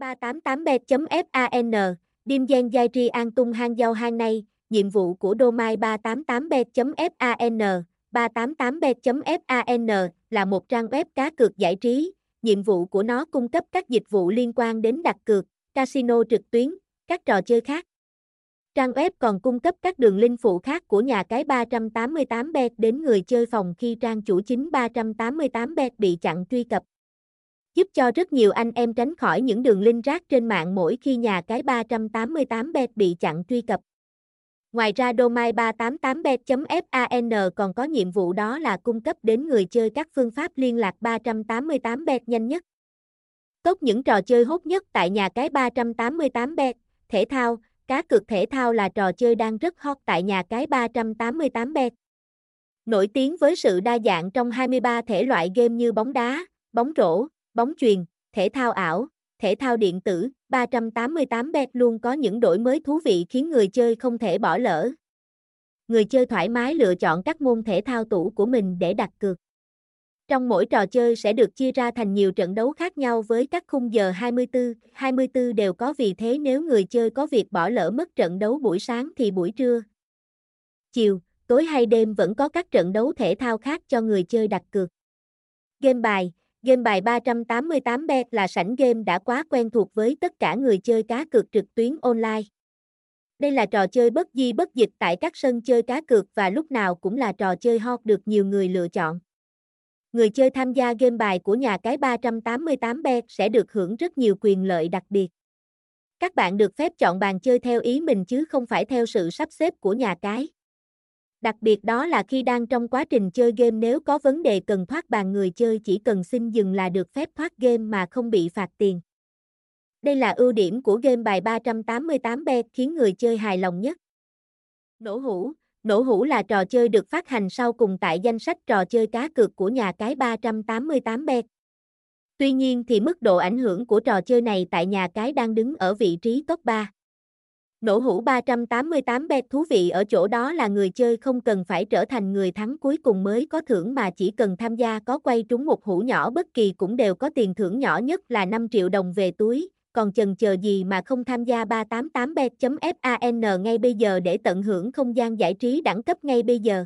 388bet.fan, Dim Gen Giai Tri An Tung Hang Giao Hang Nay, nhiệm vụ của Domai 388bet.fan, 388bet.fan là một trang web cá cược giải trí, nhiệm vụ của nó cung cấp các dịch vụ liên quan đến đặt cược, casino trực tuyến, các trò chơi khác. Trang web còn cung cấp các đường link phụ khác của nhà cái 388bet đến người chơi phòng khi trang chủ chính 388bet bị chặn truy cập giúp cho rất nhiều anh em tránh khỏi những đường link rác trên mạng mỗi khi nhà cái 388bet bị chặn truy cập. Ngoài ra domain 388bet.fan còn có nhiệm vụ đó là cung cấp đến người chơi các phương pháp liên lạc 388bet nhanh nhất. Tốt những trò chơi hot nhất tại nhà cái 388bet, thể thao, cá cược thể thao là trò chơi đang rất hot tại nhà cái 388bet. Nổi tiếng với sự đa dạng trong 23 thể loại game như bóng đá, bóng rổ, bóng chuyền, thể thao ảo, thể thao điện tử, 388bet luôn có những đổi mới thú vị khiến người chơi không thể bỏ lỡ. Người chơi thoải mái lựa chọn các môn thể thao tủ của mình để đặt cược. Trong mỗi trò chơi sẽ được chia ra thành nhiều trận đấu khác nhau với các khung giờ 24, 24 đều có vì thế nếu người chơi có việc bỏ lỡ mất trận đấu buổi sáng thì buổi trưa, chiều, tối hay đêm vẫn có các trận đấu thể thao khác cho người chơi đặt cược. Game bài, Game bài 388bet là sảnh game đã quá quen thuộc với tất cả người chơi cá cược trực tuyến online. Đây là trò chơi bất di bất dịch tại các sân chơi cá cược và lúc nào cũng là trò chơi hot được nhiều người lựa chọn. Người chơi tham gia game bài của nhà cái 388bet sẽ được hưởng rất nhiều quyền lợi đặc biệt. Các bạn được phép chọn bàn chơi theo ý mình chứ không phải theo sự sắp xếp của nhà cái. Đặc biệt đó là khi đang trong quá trình chơi game nếu có vấn đề cần thoát bàn người chơi chỉ cần xin dừng là được phép thoát game mà không bị phạt tiền. Đây là ưu điểm của game bài 388bet khiến người chơi hài lòng nhất. Nổ hũ Nổ hũ là trò chơi được phát hành sau cùng tại danh sách trò chơi cá cược của nhà cái 388bet. Tuy nhiên thì mức độ ảnh hưởng của trò chơi này tại nhà cái đang đứng ở vị trí top 3. Nổ hũ 388 bet thú vị ở chỗ đó là người chơi không cần phải trở thành người thắng cuối cùng mới có thưởng mà chỉ cần tham gia có quay trúng một hũ nhỏ bất kỳ cũng đều có tiền thưởng nhỏ nhất là 5 triệu đồng về túi, còn chần chờ gì mà không tham gia 388bet.fan ngay bây giờ để tận hưởng không gian giải trí đẳng cấp ngay bây giờ.